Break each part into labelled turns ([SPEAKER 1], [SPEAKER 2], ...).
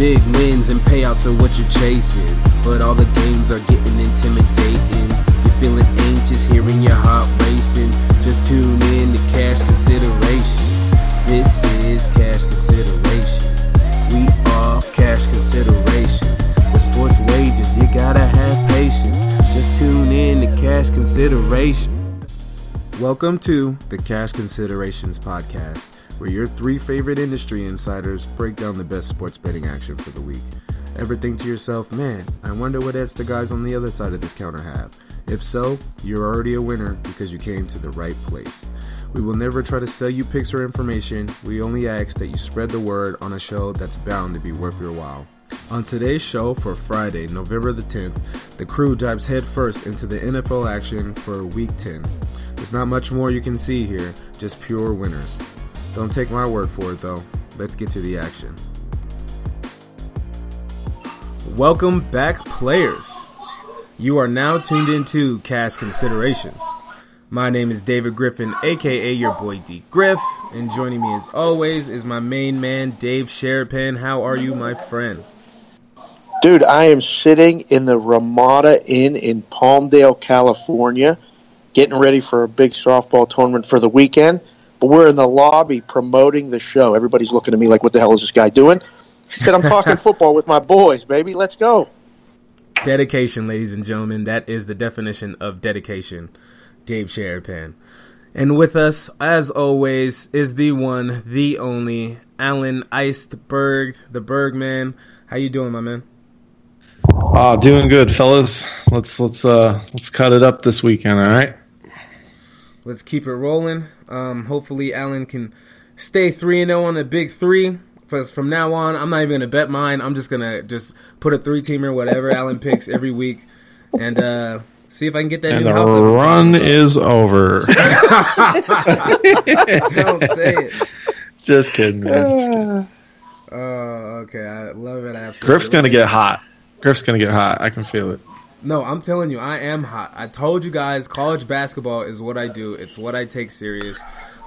[SPEAKER 1] Big wins and payouts are what you're chasing. But all the games are getting intimidating. You're feeling anxious, hearing your heart racing. Just tune in to Cash Considerations. This is Cash Considerations. We are Cash Considerations. With sports wages, you gotta have patience. Just tune in to Cash Considerations. Welcome to the Cash Considerations Podcast, where your three favorite industry insiders break down the best sports betting action for the week. Ever think to yourself, man, I wonder what edge the guys on the other side of this counter have? If so, you're already a winner because you came to the right place. We will never try to sell you picks or information, we only ask that you spread the word on a show that's bound to be worth your while. On today's show for Friday, November the 10th, the crew dives headfirst into the NFL action for Week 10. There's not much more you can see here, just pure winners. Don't take my word for it though. Let's get to the action. Welcome back, players. You are now tuned into Cash Considerations. My name is David Griffin, aka your boy D Griff, and joining me as always is my main man, Dave Sherapan. How are you, my friend?
[SPEAKER 2] Dude, I am sitting in the Ramada Inn in Palmdale, California, getting ready for a big softball tournament for the weekend. But we're in the lobby promoting the show. Everybody's looking at me like, what the hell is this guy doing? He said, I'm talking football with my boys, baby. Let's go.
[SPEAKER 1] Dedication, ladies and gentlemen. That is the definition of dedication. Dave Sherapan. And with us, as always, is the one, the only, Alan Eistberg, the Bergman. How you doing, my man?
[SPEAKER 3] Oh, doing good, fellas. Let's let's uh let's cut it up this weekend, all right?
[SPEAKER 1] Let's keep it rolling. Um, hopefully, Alan can stay three and zero on the big three. Because from now on, I'm not even gonna bet mine. I'm just gonna just put a three teamer, whatever Alan picks every week, and uh, see if I can get that
[SPEAKER 3] And
[SPEAKER 1] new
[SPEAKER 3] the
[SPEAKER 1] house.
[SPEAKER 3] run is over.
[SPEAKER 1] Don't say it.
[SPEAKER 3] Just kidding, man. Just kidding.
[SPEAKER 1] Oh, okay. I love it. Absolutely.
[SPEAKER 3] Griff's gonna get hot. Griff's gonna get hot. I can feel it.
[SPEAKER 1] No, I'm telling you, I am hot. I told you guys, college basketball is what I do. It's what I take serious.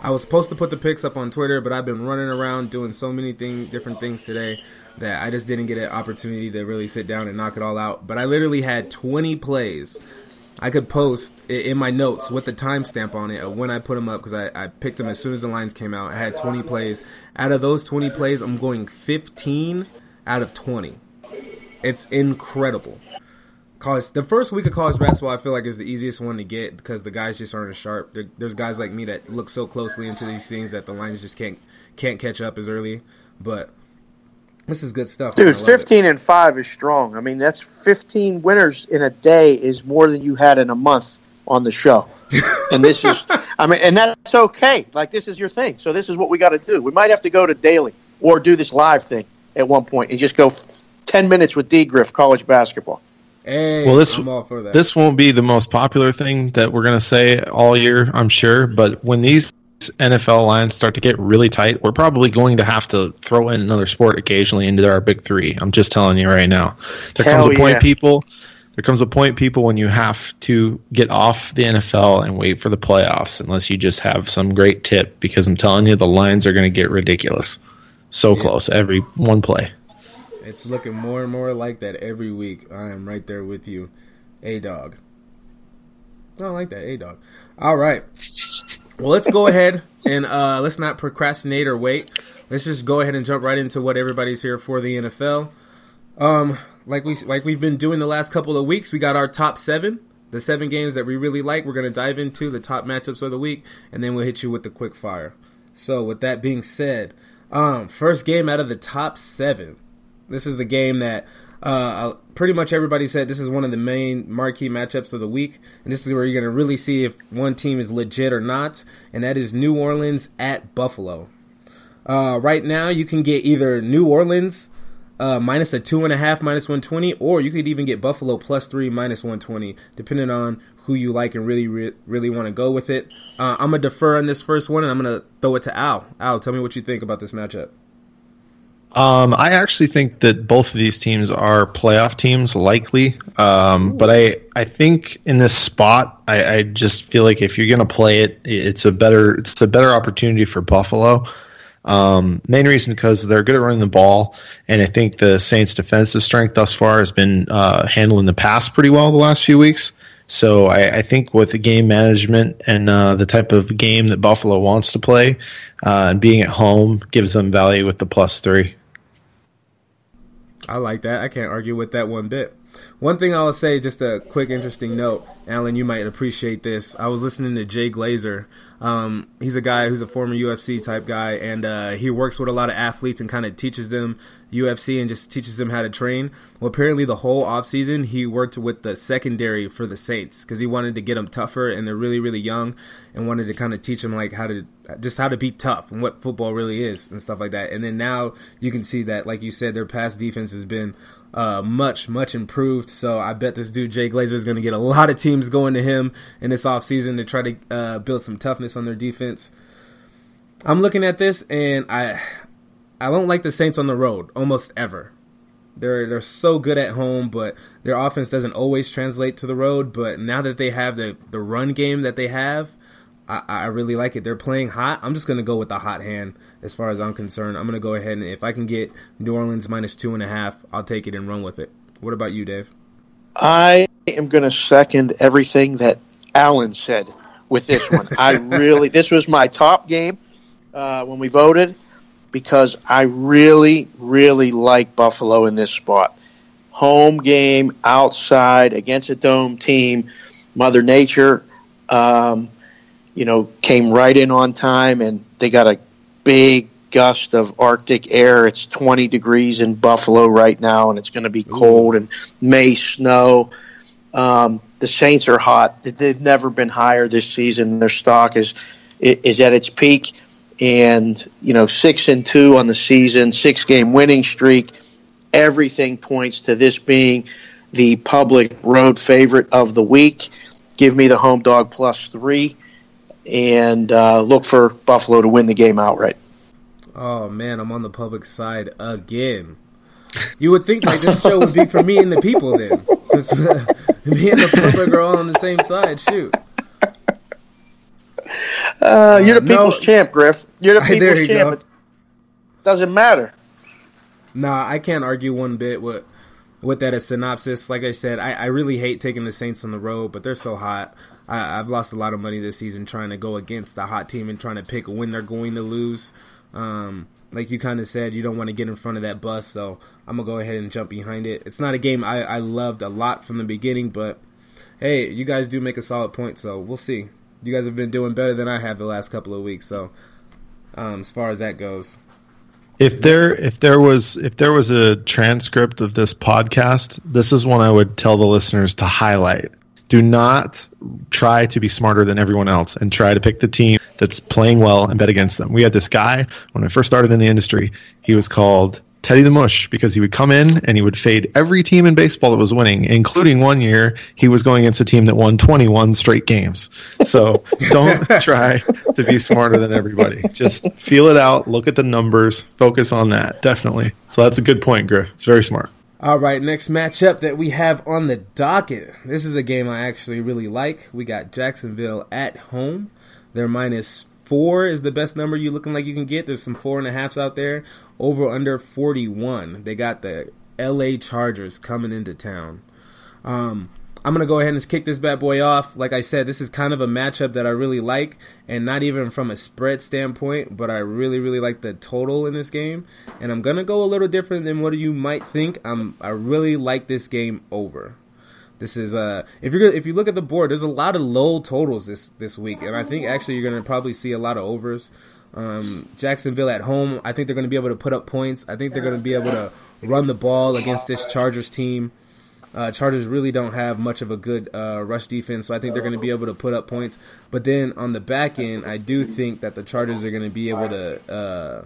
[SPEAKER 1] I was supposed to put the picks up on Twitter, but I've been running around doing so many thing, different things today that I just didn't get an opportunity to really sit down and knock it all out. But I literally had 20 plays. I could post in my notes with the timestamp on it of when I put them up because I, I picked them as soon as the lines came out. I had 20 plays. Out of those 20 plays, I'm going 15 out of 20. It's incredible college the first week of college basketball i feel like is the easiest one to get because the guys just aren't as sharp there, there's guys like me that look so closely into these things that the lines just can't can't catch up as early but this is good stuff
[SPEAKER 2] Dude,
[SPEAKER 1] love it.
[SPEAKER 2] 15 and 5 is strong. I mean, that's 15 winners in a day is more than you had in a month on the show. and this is, I mean, and that's okay. Like, this is your thing. So, this is what we got to do. We might have to go to daily or do this live thing at one point and just go 10 minutes with D Griff, college basketball.
[SPEAKER 1] Hey
[SPEAKER 3] Well, this
[SPEAKER 1] i'm all for that
[SPEAKER 3] this won't be the most popular thing that we're gonna say all year, I'm sure. But when these NFL lines start to get really tight, we're probably going to have to throw in another sport occasionally into our big three. I'm just telling you right now. There
[SPEAKER 2] Hell
[SPEAKER 3] comes a point,
[SPEAKER 2] yeah.
[SPEAKER 3] people. There comes a point, people, when you have to get off the NFL and wait for the playoffs, unless you just have some great tip. Because I'm telling you, the lines are going to get ridiculous. So close every one play.
[SPEAKER 1] It's looking more and more like that every week. I am right there with you. A dog i like that a dog all right. Well let's go ahead and uh let's not procrastinate or wait. Let's just go ahead and jump right into what everybody's here for the nfl Um, like we like we've been doing the last couple of weeks, we got our top seven, the seven games that we really like. We're gonna dive into the top matchups of the week, and then we'll hit you with the quick fire. So, with that being said, um, first game out of the top seven. This is the game that uh, pretty much everybody said this is one of the main marquee matchups of the week, and this is where you're gonna really see if one team is legit or not, and that is New Orleans at Buffalo. Uh, right now, you can get either New Orleans uh, minus a two and a half, minus one twenty, or you could even get Buffalo plus three, minus one twenty, depending on who you like and really, re- really want to go with it. Uh, I'm gonna defer on this first one, and I'm gonna throw it to Al. Al, tell me what you think about this matchup.
[SPEAKER 3] Um, I actually think that both of these teams are playoff teams, likely. Um, but I, I think in this spot, I, I just feel like if you're going to play it, it's a better, it's a better opportunity for Buffalo. Um, main reason because they're good at running the ball, and I think the Saints' defensive strength thus far has been uh, handling the pass pretty well the last few weeks. So I, I think with the game management and uh, the type of game that Buffalo wants to play, uh, and being at home gives them value with the plus three.
[SPEAKER 1] I like that. I can't argue with that one bit. One thing I'll say, just a quick interesting note, Alan, you might appreciate this. I was listening to Jay Glazer. Um, he's a guy who's a former UFC type guy, and uh, he works with a lot of athletes and kind of teaches them UFC and just teaches them how to train. Well, apparently the whole offseason he worked with the secondary for the Saints because he wanted to get them tougher, and they're really, really young, and wanted to kind of teach them like how to just how to be tough and what football really is and stuff like that. And then now you can see that, like you said, their pass defense has been uh, much, much improved. So I bet this dude, Jay Glazer, is going to get a lot of teams going to him in this offseason to try to uh, build some toughness on their defense. I'm looking at this and I I don't like the Saints on the road almost ever. They're they're so good at home, but their offense doesn't always translate to the road. But now that they have the the run game that they have, I, I really like it. They're playing hot. I'm just gonna go with the hot hand as far as I'm concerned. I'm gonna go ahead and if I can get New Orleans minus two and a half, I'll take it and run with it. What about you, Dave?
[SPEAKER 2] I am gonna second everything that Alan said with this one. I really this was my top game uh, when we voted because I really, really like Buffalo in this spot. Home game outside against a dome team. Mother Nature um, you know, came right in on time, and they got a big gust of Arctic air. It's 20 degrees in Buffalo right now, and it's going to be cold and may snow. Um, the Saints are hot. They've never been higher this season. Their stock is is at its peak, and you know, six and two on the season, six game winning streak. Everything points to this being the public road favorite of the week. Give me the home dog plus three and uh, look for Buffalo to win the game outright.
[SPEAKER 1] Oh man, I'm on the public side again. You would think like this show would be for me and the people then, since me and the public are all on the same side. Shoot.
[SPEAKER 2] Uh, you're the people's no, champ, Griff. You're the people's you champ. It doesn't matter.
[SPEAKER 1] Nah, I can't argue one bit with with that as synopsis. Like I said, I, I really hate taking the Saints on the road, but they're so hot. I, have lost a lot of money this season trying to go against the hot team and trying to pick when they're going to lose. Um, like you kind of said, you don't want to get in front of that bus, so I'm gonna go ahead and jump behind it. It's not a game I, I loved a lot from the beginning, but hey, you guys do make a solid point, so we'll see. You guys have been doing better than I have the last couple of weeks, so um, as far as that goes.
[SPEAKER 3] If there if there was if there was a transcript of this podcast, this is one I would tell the listeners to highlight do not try to be smarter than everyone else and try to pick the team that's playing well and bet against them. We had this guy when I first started in the industry. He was called Teddy the Mush because he would come in and he would fade every team in baseball that was winning, including one year he was going against a team that won 21 straight games. So don't try to be smarter than everybody. Just feel it out, look at the numbers, focus on that. Definitely. So that's a good point, Griff. It's very smart.
[SPEAKER 1] All right, next matchup that we have on the docket. This is a game I actually really like. We got Jacksonville at home. Their minus four is the best number you looking like you can get. There's some four and a halfs out there. Over under 41. They got the LA Chargers coming into town. Um, I'm gonna go ahead and kick this bad boy off. Like I said, this is kind of a matchup that I really like, and not even from a spread standpoint, but I really, really like the total in this game. And I'm gonna go a little different than what you might think. I'm I really like this game over. This is uh if you're if you look at the board, there's a lot of low totals this this week, and I think actually you're gonna probably see a lot of overs. Um, Jacksonville at home, I think they're to be able to put up points. I think they're to be able to run the ball against this Chargers team. Uh, Chargers really don't have much of a good uh, rush defense, so I think they're going to be able to put up points. But then on the back end, I do think that the Chargers are going to be able to uh,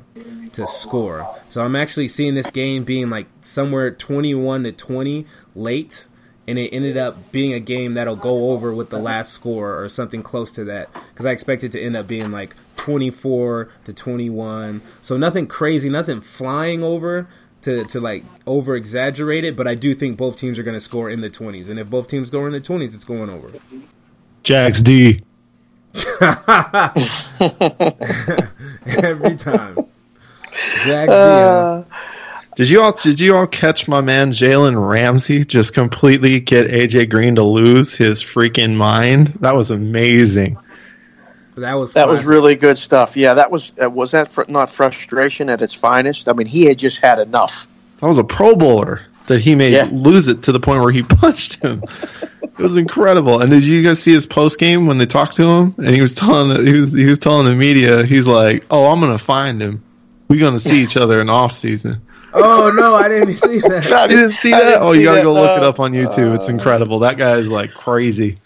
[SPEAKER 1] to score. So I'm actually seeing this game being like somewhere 21 to 20 late, and it ended up being a game that'll go over with the last score or something close to that. Because I expect it to end up being like 24 to 21. So nothing crazy, nothing flying over to, to like over exaggerate it, but I do think both teams are going to score in the 20s. And if both teams score in the 20s, it's going over.
[SPEAKER 3] Jags D.
[SPEAKER 1] Every time. Jags
[SPEAKER 2] Uh,
[SPEAKER 3] Did you all did you all catch my man Jalen Ramsey just completely get AJ Green to lose his freaking mind? That was amazing.
[SPEAKER 1] That was
[SPEAKER 2] that was really good stuff. Yeah, that was uh, was that fr- not frustration at its finest. I mean, he had just had enough.
[SPEAKER 3] That was a Pro Bowler that he made
[SPEAKER 2] Yeah.
[SPEAKER 3] lose it to the point where he punched him. it was incredible. And did you guys see his post game when they talked to him? And he was telling he was he was telling the media, he's like, "Oh, I'm gonna find him. We're gonna see each other in off season."
[SPEAKER 1] Oh no, I didn't see that.
[SPEAKER 3] You didn't see that?
[SPEAKER 2] didn't
[SPEAKER 3] oh,
[SPEAKER 2] see
[SPEAKER 3] you gotta
[SPEAKER 2] that,
[SPEAKER 3] go look
[SPEAKER 2] no.
[SPEAKER 3] it up on YouTube. it's incredible. That guy is like crazy.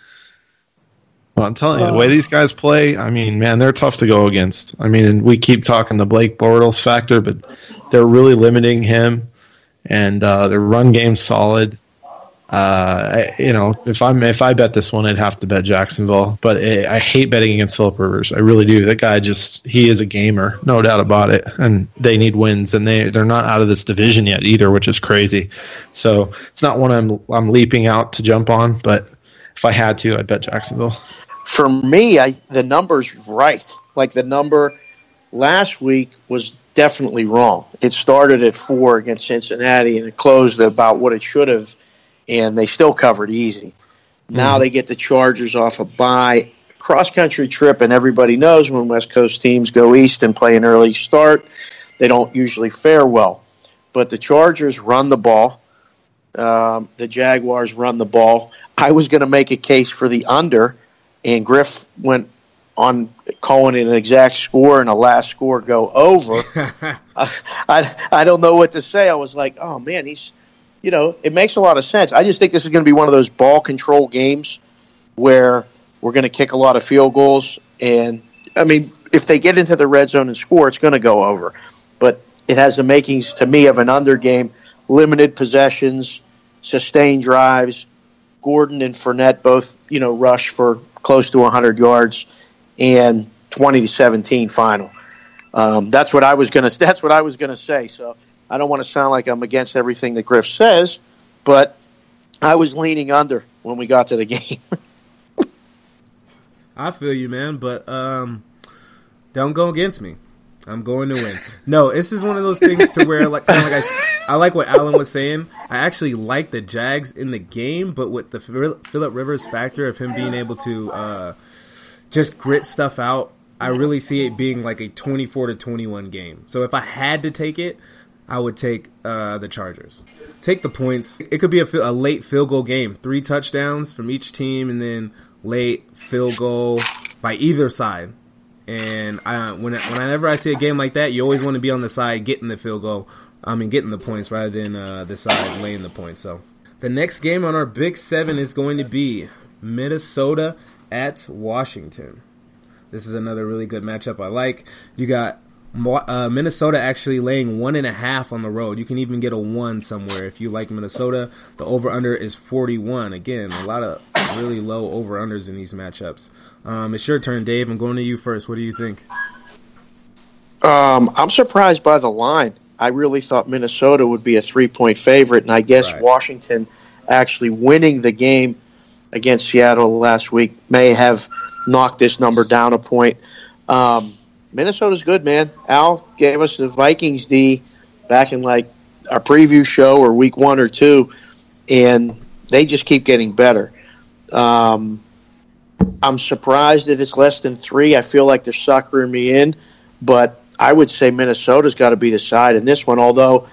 [SPEAKER 3] Well, I'm telling you, the way these guys play, I mean, man, they're tough to go against. I mean, and we keep talking the Blake Bortles factor, but they're really limiting him, and uh, their run game's solid. Uh, I, you know, if I'm if I bet this one, I'd have to bet Jacksonville. But I I hate betting against Philip Rivers. I really do. That guy just he is a gamer, no doubt about it. And they need wins, and they they're not out of this division yet either, which is crazy. So it's not one I'm I'm leaping out to jump on. But if I had to, I'd bet Jacksonville.
[SPEAKER 2] For me, I the number's right. Like the number last week was definitely wrong. It started at four against Cincinnati and it closed at about what it should have, and they still covered easy. Now mm-hmm. they get the Chargers off a bye cross country trip, and everybody knows when West Coast teams go east and play an early start, they don't usually fare well. But the Chargers run the ball. Um, the Jaguars run the ball. I was going to make a case for the under, and Griff went on calling it an exact score and a last score go over. I, I I don't know what to say. I was like, oh man, he's, you know, it makes a lot of sense. I just think this is going to be one of those ball control games where we're going to kick a lot of field goals, and I mean, if they get into the red zone and score, it's going to go over. But it has the makings to me of an under game, limited possessions, sustained drives. Gordon and Fournette both, you know, rush for close to 100 yards, and 20 to 17 final. Um, that's what I was gonna. That's what I was gonna say. So I don't want to sound like I'm against everything that Griff says, but I was leaning under when we got to the game.
[SPEAKER 1] I feel you, man, but um, don't go against me. I'm going to win. No, this is one of those things to where, like, kind of like I, I like what Alan was saying. I actually like the Jags in the game, but with the Philip Rivers factor of him being able to uh, just grit stuff out, I really see it being like a 24 to 21 game. So if I had to take it, I would take uh, the Chargers. Take the points. It could be a, a late field goal game, three touchdowns from each team, and then late field goal by either side. And I, when whenever I see a game like that, you always want to be on the side getting the field goal. I mean, getting the points rather than uh, the side laying the points. So the next game on our Big Seven is going to be Minnesota at Washington. This is another really good matchup I like. You got uh, Minnesota actually laying one and a half on the road. You can even get a one somewhere if you like Minnesota. The over under is 41. Again, a lot of really low over unders in these matchups. Um, it's your turn, Dave. I'm going to you first. What do you think?
[SPEAKER 2] Um, I'm surprised by the line. I really thought Minnesota would be a three point favorite, and I guess
[SPEAKER 1] Right.
[SPEAKER 2] Washington actually winning the game against Seattle last week may have knocked this number down a point. Um, Minnesota's good, man. Al gave us the Vikings D back in like our preview show or week one or two, and they just keep getting better. Um, I'm surprised that it's less than three. I feel like they're suckering me in, but I would say Minnesota's got to be the side in this one. Although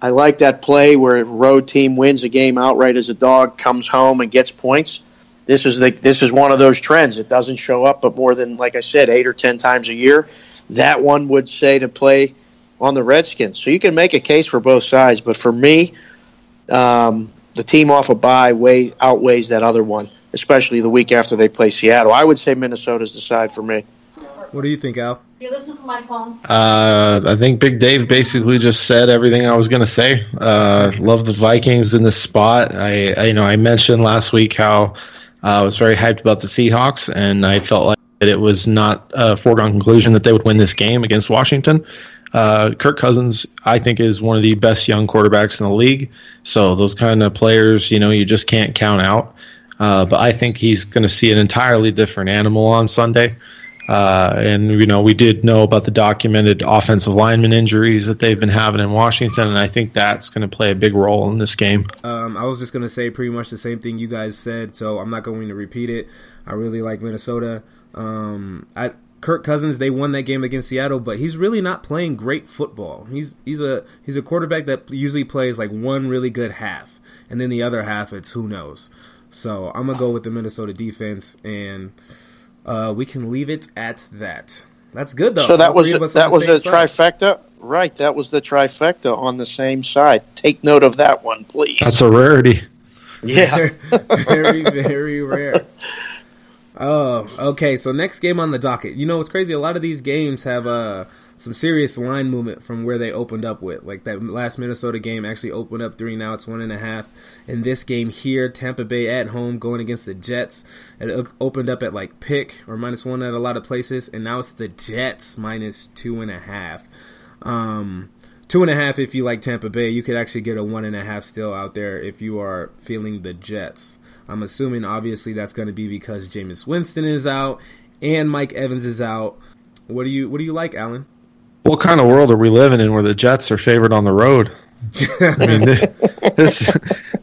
[SPEAKER 2] I like that play where a road team wins a game outright as a dog, comes home and gets points. This is the this is one of those trends. It doesn't show up, but more than like I said, eight or ten times a year. That one would say to play on the Redskins. So you can make a case for both sides, but for me, um, the team off a bye way outweighs that other one, especially the week after they play Seattle. I would say Minnesota's the side for me.
[SPEAKER 1] What do you think, Al?
[SPEAKER 4] You listen to my phone.
[SPEAKER 3] Uh, I think Big Dave basically just said everything I was going to say. Uh, love the Vikings in this spot. I, I, you know, I mentioned last week how uh, I was very hyped about the Seahawks, and I felt like that it was not a foregone conclusion that they would win this game against Washington. Uh, Kirk Cousins, I think, is one of the best young quarterbacks in the league. So those kind of players, you know, you just can't count out. Uh, but I think he's going to see an entirely different animal on Sunday. Uh, and you know, we did know about the documented offensive lineman injuries that they've been having in Washington, and I think that's going to play a big role in this game.
[SPEAKER 1] Um, I was just going to say pretty much the same thing you guys said, so I'm not going to repeat it. I really like Minnesota. Um, I, Kirk Cousins, they won that game against Seattle, but he's really not playing great football. He's he's a he's a quarterback that usually plays like one really good half, and then the other half it's who knows. So I'm gonna go with the Minnesota defense and. Uh, we can leave it at that. That's good though.
[SPEAKER 2] So that All was a, that was a side. trifecta, right? That was the trifecta on the same side. Take note of that one, please.
[SPEAKER 3] That's a rarity.
[SPEAKER 2] Yeah,
[SPEAKER 1] very very rare. Oh, okay. So next game on the docket. You know what's crazy? A lot of these games have uh some serious line movement from where they opened up with. Like that last Minnesota game actually opened up three. Now it's one and a half. In this game here, Tampa Bay at home going against the Jets. It opened up at like pick or minus one at a lot of places, and now it's the Jets minus two and a half. Um, two and a half if you like Tampa Bay. You could actually get a one and a half still out there if you are feeling the Jets. I'm assuming obviously that's going to be because Jameis Winston is out and Mike Evans is out. What do you what do you like, Alan?
[SPEAKER 3] What kind of world are we living in where the Jets are favored on the road? I mean, this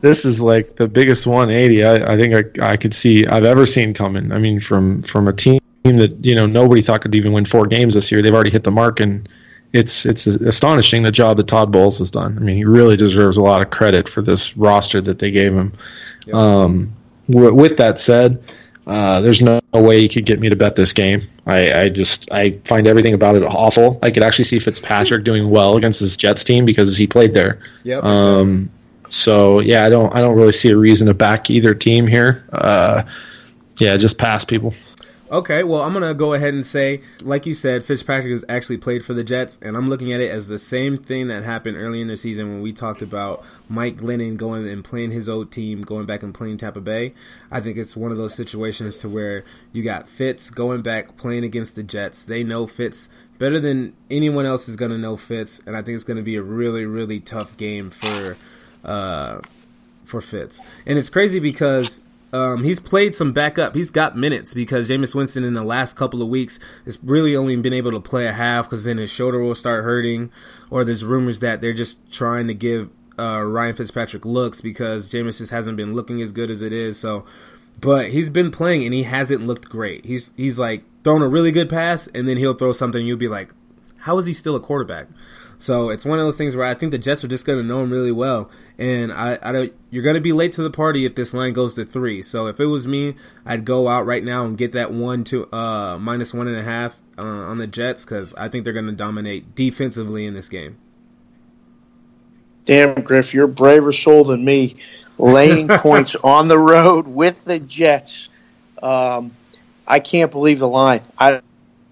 [SPEAKER 3] this is like the biggest 180 I, I think I, I could see I've ever seen coming. I mean, from from a team that you know nobody thought could even win four games this year, they've already hit the mark, and it's it's astonishing the job that Todd Bowles has done. I mean, he really deserves a lot of credit for this roster that they gave him. Yep. Um, w- with that said, uh, there's no way you could get me to bet this game. I, I, just I find everything about it awful. I could actually see Fitzpatrick doing well against this Jets team because he played there.
[SPEAKER 1] Yep.
[SPEAKER 3] Um, so yeah, I don't I don't really see a reason to back either team here. Uh, yeah, just pass people.
[SPEAKER 1] Okay, well, I'm going to go ahead and say, like you said, Fitzpatrick has actually played for the Jets, and I'm looking at it as the same thing that happened early in the season when we talked about Mike Glennon going and playing his old team, going back and playing Tampa Bay. I think it's one of those situations to where you got Fitz going back playing against the Jets. They know Fitz better than anyone else is going to know Fitz, and I think it's going to be a really, really tough game for uh, for Fitz. And it's crazy because um, he's played some backup. He's got minutes because Jameis Winston in the last couple of weeks has really only been able to play a half because then his shoulder will start hurting, or there's rumors that they're just trying to give uh, Ryan Fitzpatrick looks because Jameis just hasn't been looking as good as it is. So, but he's been playing and he hasn't looked great. He's he's like thrown a really good pass and then he'll throw something you'll be like, how is he still a quarterback? So it's one of those things where I think the Jets are just going to know him really well, and I, I don't. You're going to be late to the party if this line goes to three. So if it was me, I'd go out right now and get that one to uh, minus one and a half uh, on the Jets because I think they're going to dominate defensively in this game.
[SPEAKER 2] Damn, Griff, you're braver soul than me. Laying points on the road with the Jets. Um, I can't believe the line. I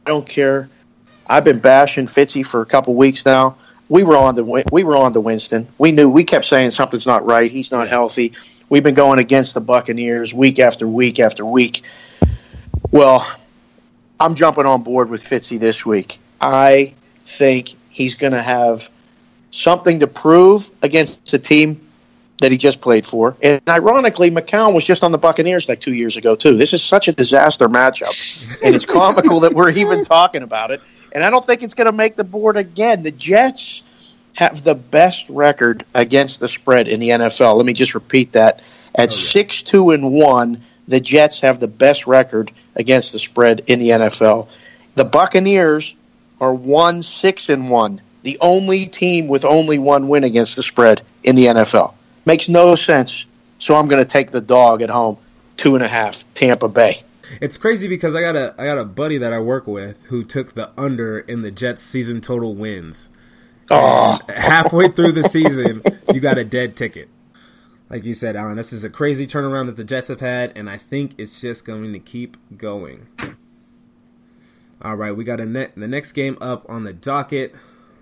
[SPEAKER 2] don't care I've been bashing Fitzy for a couple weeks now. We were on the we were on the Winston. We knew we kept saying something's not right. He's not healthy. We've been going against the Buccaneers week after week after week. Well, I'm jumping on board with Fitzy this week. I think he's going to have something to prove against a team that he just played for. And ironically, McCown was just on the Buccaneers like two years ago too. This is such a disaster matchup, and it's comical that we're even talking about it and I don't think it's going to make the board again. The Jets have the best record against the spread in the NFL. Let me just repeat that. At oh, six two and one, the Jets have the best record against the spread in the NFL. The Buccaneers are one six and one, the only team with only one win against the spread in the NFL. Makes no sense. So I'm going to take the dog at home, two and a half, Tampa Bay.
[SPEAKER 1] It's crazy because I got a I got a buddy that I work with who took the under in the Jets season total wins.
[SPEAKER 2] Oh.
[SPEAKER 1] halfway through the season, you got a dead ticket. Like you said, Alan, this is a crazy turnaround that the Jets have had, and I think it's just going to keep going. All right, we got a net, the next game up on the docket.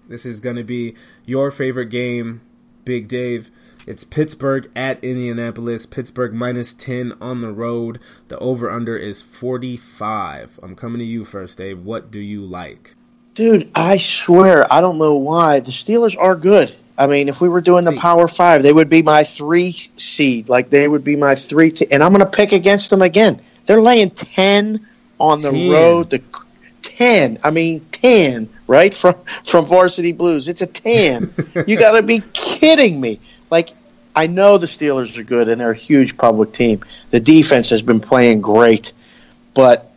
[SPEAKER 1] This is going to be your favorite game, Big Dave. It's Pittsburgh at Indianapolis. Pittsburgh minus 10 on the road. The over under is 45. I'm coming to you first, Dave. What do you like?
[SPEAKER 2] Dude, I swear, I don't know why. The Steelers are good. I mean, if we were doing the Power Five, they would be my three seed. Like, they would be my three. T- and I'm going to pick against them again. They're laying 10 on the 10. road. The, ten. I mean ten, right from from Varsity Blues. It's a ten. you got to be kidding me! Like I know the Steelers are good and they're a huge public team. The defense has been playing great, but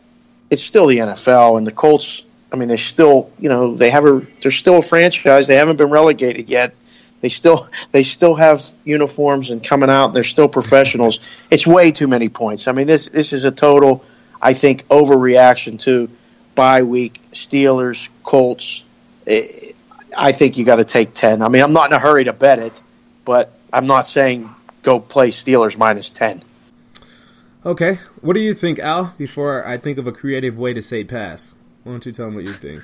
[SPEAKER 2] it's still the NFL and the Colts. I mean, they're still, you know, they have a, they're still a franchise. They haven't been relegated yet. They still, they still have uniforms and coming out. And they're still professionals. It's way too many points. I mean, this, this is a total, I think, overreaction to bye week Steelers, Colts. I think you got to take ten. I mean, I'm not in a hurry to bet it, but I'm not saying go play Steelers minus 10.
[SPEAKER 1] Okay. What do you think, Al, before I think of a creative way to say pass? Why don't you tell me what you think?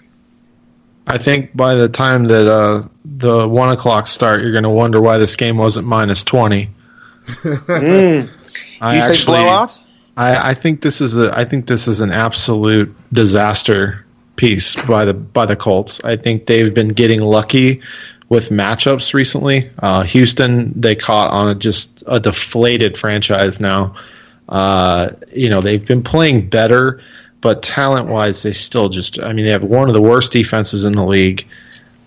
[SPEAKER 3] I think by the time that uh, the 1 o'clock start, you're going to wonder why this game wasn't minus 20.
[SPEAKER 2] mm. I you actually, blowout?
[SPEAKER 3] I, I think this is a I think this is an absolute disaster piece by the by the Colts. I think they've been getting lucky with matchups recently. Uh, Houston, they caught on a, just a deflated franchise now. Uh, you know, they've been playing better, but talent wise, they still just, I mean, they have one of the worst defenses in the league.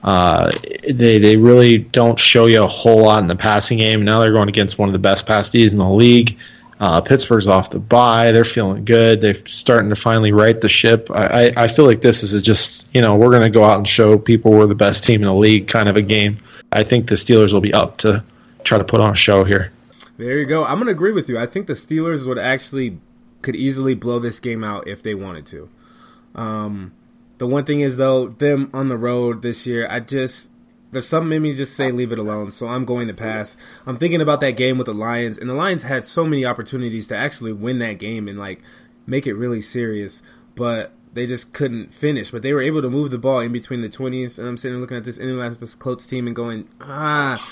[SPEAKER 3] Uh, they they really don't show you a whole lot in the passing game. Now they're going against one of the best pass Ds in the league. Uh, Pittsburgh's off the bye. They're feeling good. They're starting to finally right the ship. I, I, I feel like this is just, you know, we're going to go out and show people we're the best team in the league kind of a game. I think the Steelers will be up to try to put on a show here.
[SPEAKER 1] There you go. I'm going to agree with you. I think the Steelers would actually could easily blow this game out if they wanted to. Um, the one thing is though, them on the road this year, I just there's something in me just say leave it alone. So I'm going to pass. I'm thinking about that game with the Lions, and the Lions had so many opportunities to actually win that game and like make it really serious, but they just couldn't finish. But they were able to move the ball in between the 20s, and I'm sitting looking at this Indianapolis Colts team and going, ah.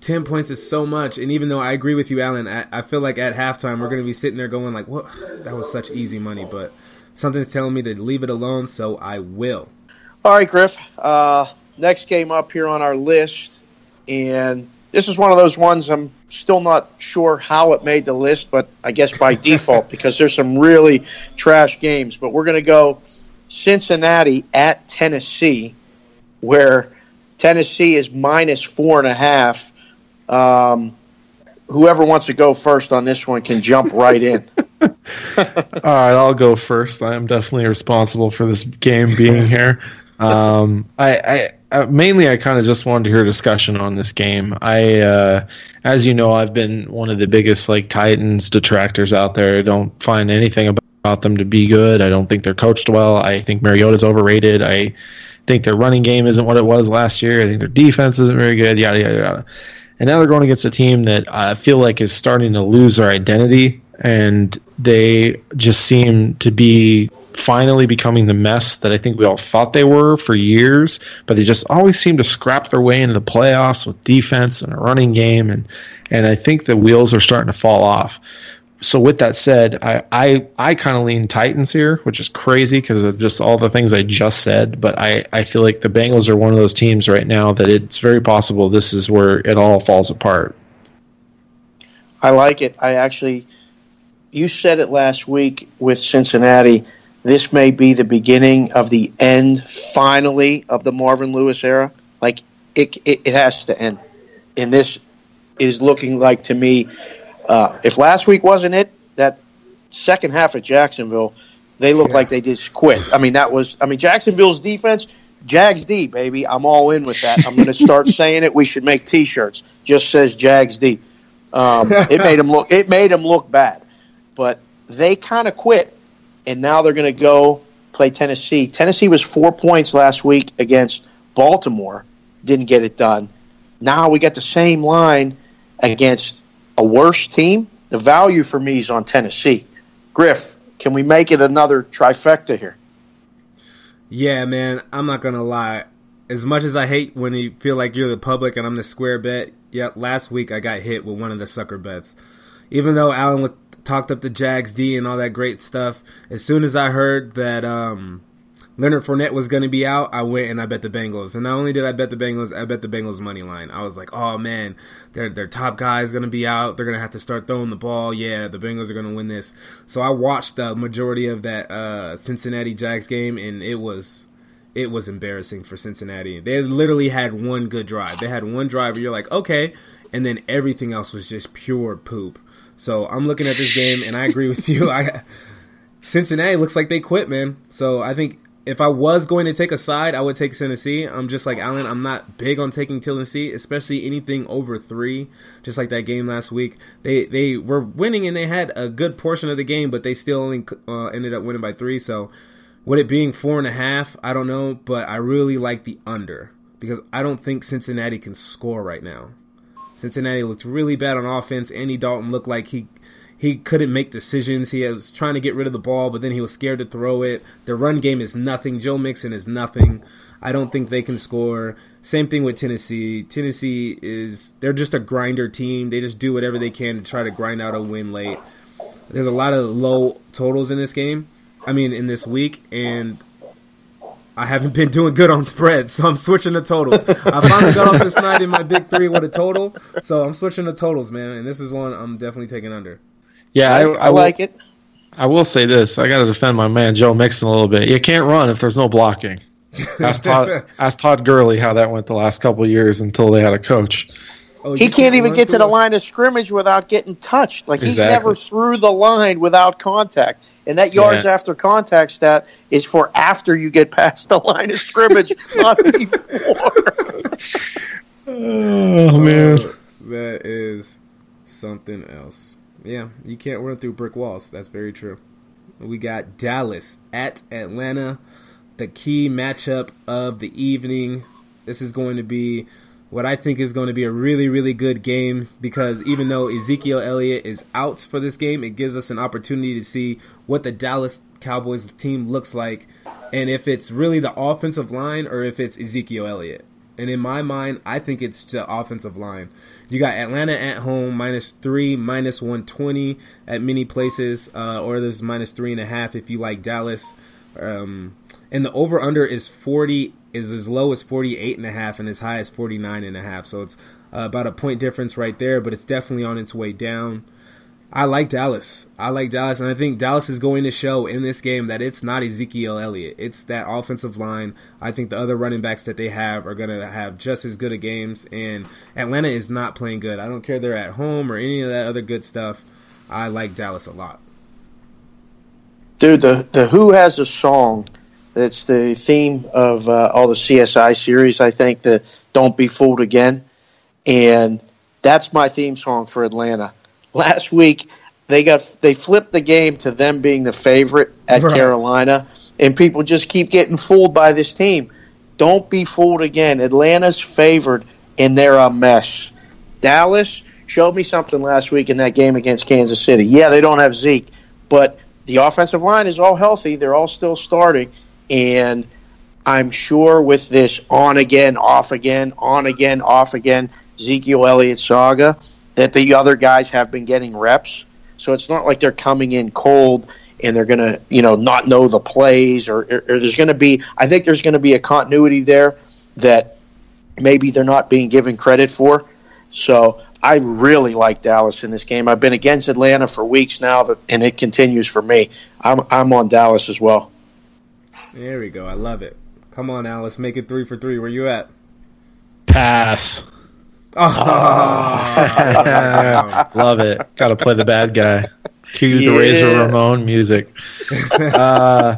[SPEAKER 1] 10 points is so much. And even though I agree with you, Alan, I, I feel like at halftime we're going to be sitting there going, like, what? That was such easy money. But something's telling me to leave it alone, so I will.
[SPEAKER 2] All right, Griff. Uh, next game up here on our list, and this is one of those ones I'm still not sure how it made the list, but I guess by default because there's some really trash games. But we're going to go Cincinnati at Tennessee, where Tennessee is minus four and a half. Um, whoever wants to go first on this one can jump right in.
[SPEAKER 3] All right, I'll go first. I am definitely responsible for this game being here. Um, I, I uh, mainly I kind of just wanted to hear a discussion on this game. I, uh, as you know, I've been one of the biggest like Titans detractors out there. I don't find anything about them to be good. I don't think they're coached well. I think Mariota's overrated. I think their running game isn't what it was last year. I think their defense isn't very good. Yada yada yada. And now they're going against a team that I feel like is starting to lose their identity, and they just seem to be finally becoming the mess that I think we all thought they were for years, but they just always seem to scrap their way into the playoffs with defense and a running game and and I think the wheels are starting to fall off. So with that said, I I, I kind of lean Titans here, which is crazy because of just all the things I just said. But I, I feel like the Bengals are one of those teams right now that it's very possible this is where it all falls apart.
[SPEAKER 2] I like it. I actually, you said it last week with Cincinnati this may be the beginning of the end, finally, of the Marvin Lewis era. Like, it, it, it has to end. And this is looking like, to me, uh, if last week wasn't it, that second half of Jacksonville, they look yeah. like they just quit. I mean, that was, I mean, Jacksonville's defense, Jags D, baby. I'm all in with that. I'm going to start saying it. We should make T-shirts. Just says Jags D. Um, it made them look. It made them look bad, but they kind of quit and now they're going to go play Tennessee. Tennessee was four points last week against Baltimore, didn't get it done. Now we got the same line against a worse team. The value for me is on Tennessee. Griff, can we make it another trifecta here?
[SPEAKER 1] Yeah, man, I'm not gonna lie. As much as I hate when you feel like you're the public and I'm the square bet, yeah, last week I got hit with one of the sucker bets. Even though Alan was talked up the Jags D and all that great stuff. As soon as I heard that um, Leonard Fournette was going to be out, I went and I bet the Bengals. And not only did I bet the Bengals, I bet the Bengals money line. I was like, oh man, their their top guy is going to be out. They're going to have to start throwing the ball. Yeah, the Bengals are going to win this. So I watched the majority of that uh, Cincinnati Jags game, and it was it was embarrassing for Cincinnati. They literally had one good drive. They had one drive where you're like, okay, and then everything else was just pure poop. So I'm looking at this game, and I agree with you. I Cincinnati looks like they quit, man. So I think if I was going to take a side, I would take Tennessee. I'm just like Alan. I'm not big on taking Tennessee, especially anything over three. Just like that game last week, they they were winning and they had a good portion of the game, but they still only uh, ended up winning by three. So, with it being four and a half, I don't know, but I really like the under because I don't think Cincinnati can score right now. Cincinnati looked really bad on offense. Andy Dalton looked like he he couldn't make decisions. He was trying to get rid of the ball, but then he was scared to throw it. The run game is nothing. Joe Mixon is nothing. I don't think they can score. Same thing with Tennessee. Tennessee is they're just a grinder team. They just do whatever they can to try to grind out a win late. There's a lot of low totals in this game. I mean, in this week, and I haven't been doing good on spreads, so I'm switching the totals. I finally got off this night in my big three with a total, so I'm switching the totals, man. And this is one I'm definitely taking under.
[SPEAKER 3] Yeah, I, I,
[SPEAKER 2] I like
[SPEAKER 3] will,
[SPEAKER 2] it.
[SPEAKER 3] I will say this: I got to defend my man Joe Mixon a little bit. You can't run if there's no blocking. Ask Todd, ask Todd Gurley how that went the last couple years until they had a coach.
[SPEAKER 2] Oh, he can't even get to the line of scrimmage without getting touched. Like
[SPEAKER 3] exactly.
[SPEAKER 2] he's never through the line without contact. And that yards
[SPEAKER 3] yeah.
[SPEAKER 2] after contact stat is for after you get past the line of scrimmage, not before.
[SPEAKER 3] oh man,
[SPEAKER 1] uh, that is something else. Yeah, you can't run through brick walls. That's very true. We got Dallas at Atlanta, the key matchup of the evening. This is going to be what I think is going to be a really, really good game because even though Ezekiel Elliott is out for this game, it gives us an opportunity to see what the Dallas Cowboys team looks like and if it's really the offensive line or if it's Ezekiel Elliott. And in my mind, I think it's the offensive line. You got Atlanta at home minus three, minus one twenty at many places, uh, or there's minus three and a half if you like Dallas. Um, and the over under is forty is as low as forty eight and a half and as high as forty nine and a half. So it's uh, about a point difference right there, but it's definitely on its way down. I like Dallas. I like Dallas, and I think Dallas is going to show in this game that it's not Ezekiel Elliott. It's that offensive line. I think the other running backs that they have are going to have just as good of games, and Atlanta is not playing good. I don't care they're at home or any of that other good stuff. I like Dallas a lot.
[SPEAKER 2] Dude, the, the Who has a song that's the theme of uh, all the CSI series, I think, the Don't Be Fooled Again. And that's my theme song for Atlanta last week they got they flipped the game to them being the favorite at right. Carolina, and people just keep getting fooled by this team. Don't be fooled again. Atlanta's favored, and they're a mess. Dallas showed me something last week in that game against Kansas City. Yeah, they don't have Zeke, but the offensive line is all healthy. They're all still starting, and I'm sure with this on again, off again, on again, off again, Ezekiel Elliott saga that the other guys have been getting reps. So it's not like they're coming in cold and they're going to, you know, not know the plays or, or, or there's going to be, I think there's going to be a continuity there that maybe they're not being given credit for. So I really like Dallas in this game. I've been against Atlanta for weeks now, and it continues for me. I'm, I'm on Dallas as well.
[SPEAKER 1] There we go. I love it. Come on, Alice. Make it three for three. Where you at?
[SPEAKER 3] Pass. Oh. Love it. Got to play the bad guy. Cue yeah. the Razor Ramon music. Uh,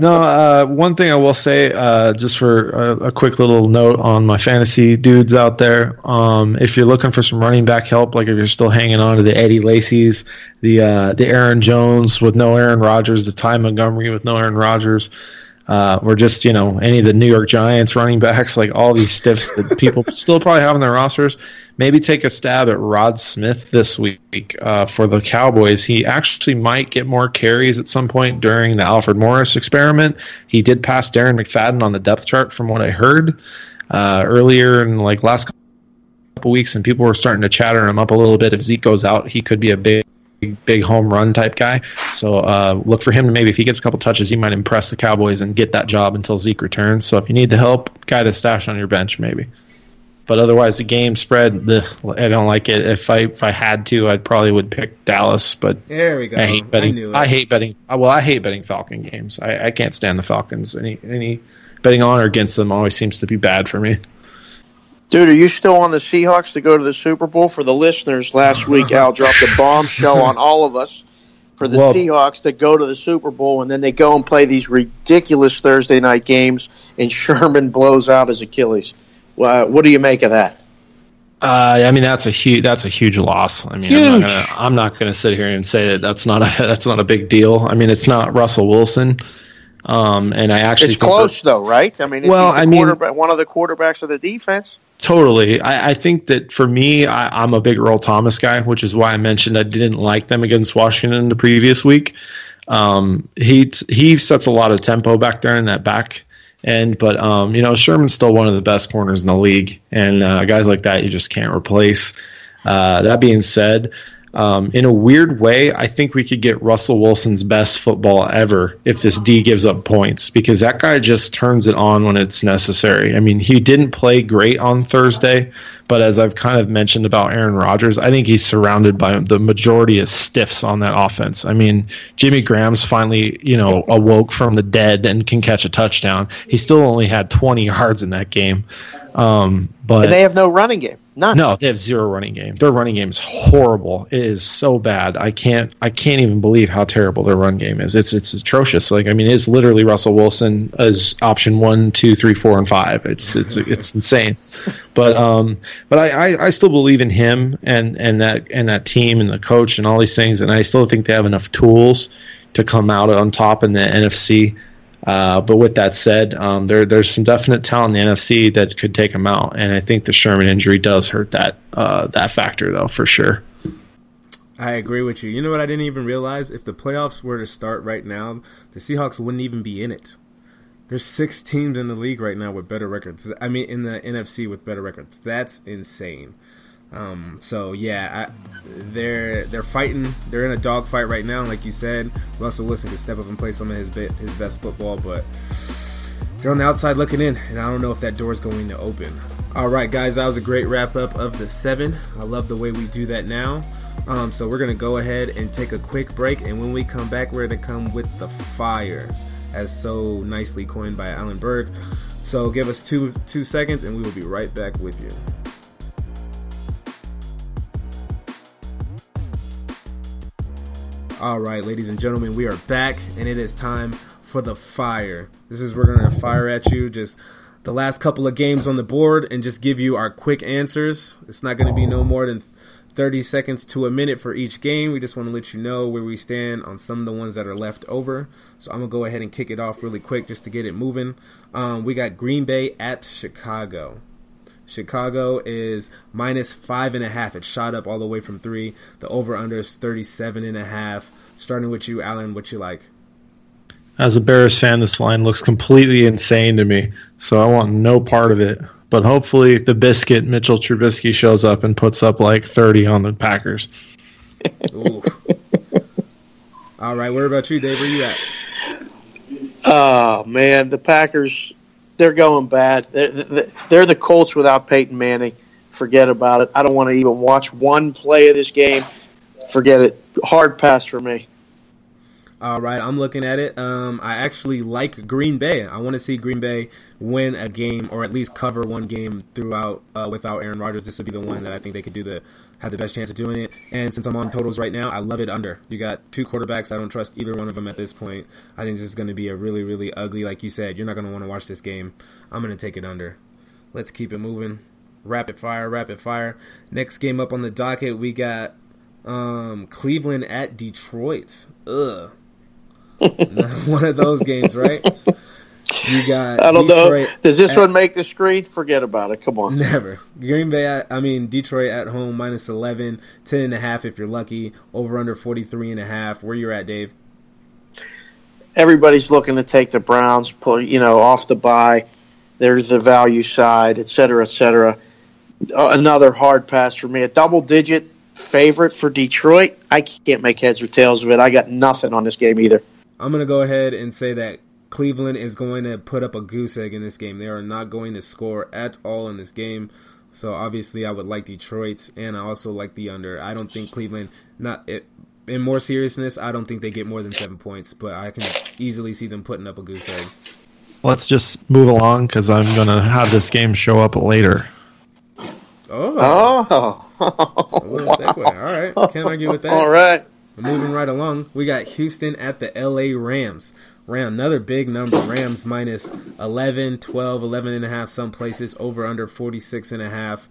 [SPEAKER 3] no, uh, one thing I will say, uh, just for a, a, quick little note on my fantasy dudes out there, um, if you're looking for some running back help, like if you're still hanging on to the Eddie Lacy's, the uh, the Aaron Jones with no Aaron Rodgers, the Ty Montgomery with no Aaron Rodgers, uh, or just you know any of the New York Giants running backs, like all these stiffs that people still probably have on their rosters. Maybe take a stab at Rod Smith this week uh, for the Cowboys. He actually might get more carries at some point during the Alfred Morris experiment. He did pass Darren McFadden on the depth chart, from what I heard uh, earlier in like last couple weeks, and people were starting to chatter him up a little bit. If Zeke goes out, he could be a big big home run type guy. So uh, look for him to maybe if he gets a couple touches, he might impress the Cowboys and get that job until Zeke returns. So if you need the help, guy to stash on your bench maybe. But otherwise, the game spread, I don't like it. If I if I had to, I probably would pick Dallas. But
[SPEAKER 1] there we go.
[SPEAKER 3] I hate betting. I, I hate betting. Well, I hate betting Falcon games. I, I can't stand the Falcons. Any any betting on or against them always seems to be bad for me.
[SPEAKER 2] Dude, are you still on the Seahawks to go to the Super Bowl? For the listeners, last week Al dropped a bombshell on all of us for the well, Seahawks to go to the Super Bowl, and then they go and play these ridiculous Thursday night games, and Sherman blows out his Achilles. Uh, what do you make of that?
[SPEAKER 3] Uh, I mean, that's a huge that's a huge loss. I mean, huge. I'm not gonna I'm not gonna sit here and say that that's not a that's not a big deal. I mean, it's not Russell Wilson. Um, and I actually
[SPEAKER 2] it's close though, right? I mean, well, I mean, one of the quarterbacks of the defense.
[SPEAKER 3] Totally. I, I think that for me, I, am a big Earl Thomas guy, which is why I mentioned I didn't like them against Washington the previous week. Um, he he sets a lot of tempo back there in that back end, but um, you know Sherman's still one of the best corners in the league, and uh, guys like that you just can't replace. Uh, that being said, um, in a weird way, I think we could get Russell Wilson's best football ever if this D gives up points because that guy just turns it on when it's necessary. I mean, he didn't play great on Thursday, but as I've kind of mentioned about Aaron Rodgers, I think he's surrounded by the majority of stiffs on that offense. I mean, Jimmy Graham's finally, you know, awoke from the dead and can catch a touchdown. He still only had 20 yards in that game. Um, but
[SPEAKER 2] and they have no running game. None.
[SPEAKER 3] No, they have zero running game. Their running game is horrible. It is so bad. I can't. I can't even believe how terrible their run game is. It's it's atrocious. Like I mean, it's literally Russell Wilson as option one, two, three, four, and five. It's it's it's insane. But um, but I, I, I still believe in him and and that and that team and the coach and all these things. And I still think they have enough tools to come out on top in the NFC. Uh, but with that said, um, there there's some definite talent in the NFC that could take him out, and I think the Sherman injury does hurt that uh, that factor though for sure.
[SPEAKER 1] I agree with you. You know what? I didn't even realize if the playoffs were to start right now, the Seahawks wouldn't even be in it. There's six teams in the league right now with better records. I mean, in the NFC with better records. That's insane. Um, so yeah, I, they're they're fighting. They're in a dogfight right now. Like you said, Russell Wilson could step up and play some of his his best football, but they're on the outside looking in, and I don't know if that door is going to open. All right, guys, that was a great wrap up of the seven. I love the way we do that now. Um, so we're gonna go ahead and take a quick break, and when we come back, we're gonna come with the fire, as so nicely coined by Alan Berg. So give us two two seconds, and we will be right back with you. All right, ladies and gentlemen, we are back, and it is time for the fire. This is we're gonna fire at you just the last couple of games on the board and just give you our quick answers. It's not to be no more than 30 seconds to a minute for each game. We just want to let you know where we stand on some of the ones that are left over. So I'm to go ahead and kick it off really quick just to get it moving. Um, we got Green Bay at Chicago. Chicago is minus five and a half. It shot up all the way from three. The over under is 37 and a half. Starting with you, Alan, what you like?
[SPEAKER 3] As a Bears fan, this line looks completely insane to me. So I want no part of it. But hopefully, the biscuit Mitchell Trubisky shows up and puts up like 30 on the Packers.
[SPEAKER 1] all right, where about you, Dave? Where you at?
[SPEAKER 2] Oh man, the Packers they're going bad. They're, they're the Colts without Peyton Manning. Forget about it. I don't want to even watch one play of this game. Forget it. Hard pass for me.
[SPEAKER 1] All right, I'm looking at it. Um, I actually like Green Bay. I want to see Green Bay win a game or at least cover one game throughout uh, without Aaron Rodgers. This would be the one that I think they could do the have the best chance of doing it. And since I'm on totals right now, I love it under. You got two quarterbacks. I don't trust either one of them at this point. I think this is going to be a really, really ugly. Like you said, you're not going to want to watch this game. I'm going to take it under. Let's keep it moving. Rapid fire, rapid fire. Next game up on the docket, we got um, Cleveland at Detroit. Ugh. one of those games, right? You got.
[SPEAKER 2] I don't Detroit know. Does this at, one make the screen? Forget about it. Come on.
[SPEAKER 1] Never. Green Bay. At, I mean Detroit at home minus 11, 10 and a half if you're lucky. Over under 43 and a half. Where you're at, Dave?
[SPEAKER 2] Everybody's looking to take the Browns, pull you know off the buy. There's the value side, et cetera, et cetera. Uh, another hard pass for me. A double digit favorite for Detroit. I can't make heads or tails of it. I got nothing on this game either.
[SPEAKER 1] I'm going to go ahead and say that Cleveland is going to put up a goose egg in this game. They are not going to score at all in this game. So obviously, I would like Detroit, and I also like the under. I don't think Cleveland. Not it, in more seriousness, I don't think they get more than seven points, but I can easily see them putting up a goose egg.
[SPEAKER 3] Let's just move along because I'm gonna have this game show up later.
[SPEAKER 1] Oh,
[SPEAKER 2] Oh,
[SPEAKER 1] a little segue. All right, can't argue with that.
[SPEAKER 2] all right.
[SPEAKER 1] Moving right along, we got Houston at the LA Rams. Ram, another big number. Rams minus 11, 12, 11 and a half some places, over under 46 and a half.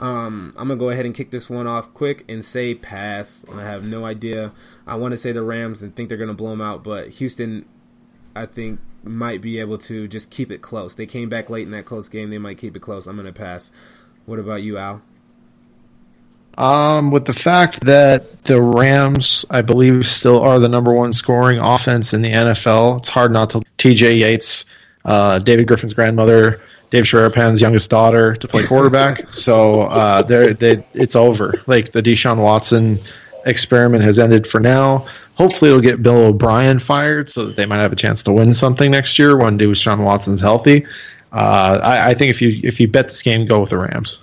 [SPEAKER 1] Um, I'm going to go ahead and kick this one off quick and say pass. I have no idea. I want to say the Rams and think they're going to blow them out, but Houston, I think, might be able to just keep it close. They came back late in that close game. They might keep it close. I'm going to pass. What about you, Al?
[SPEAKER 3] Um, with the fact that the Rams, I believe, still are the number one scoring offense in the NFL, it's hard not to T.J. Yates, uh, David Griffin's grandmother, Dave Sharapan's youngest daughter, to play quarterback. so uh, they're, they, it's over. Like the Deshaun Watson experiment has ended for now. Hopefully, it'll get Bill O'Brien fired so that they might have a chance to win something next year when Deshaun Watson's healthy. Uh, I, I think if you if you bet this game, go with the Rams.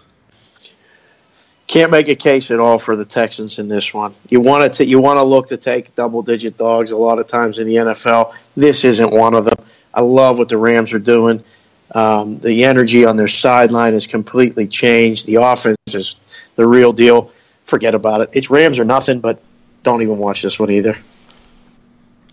[SPEAKER 2] Can't make a case at all for the Texans in this one. You want to you want to look to take double digit dogs a lot of times in the NFL. This isn't one of them. I love what the Rams are doing. Um, the energy on their sideline has completely changed. The offense is the real deal. Forget about it. It's Rams or nothing. But don't even watch this one either.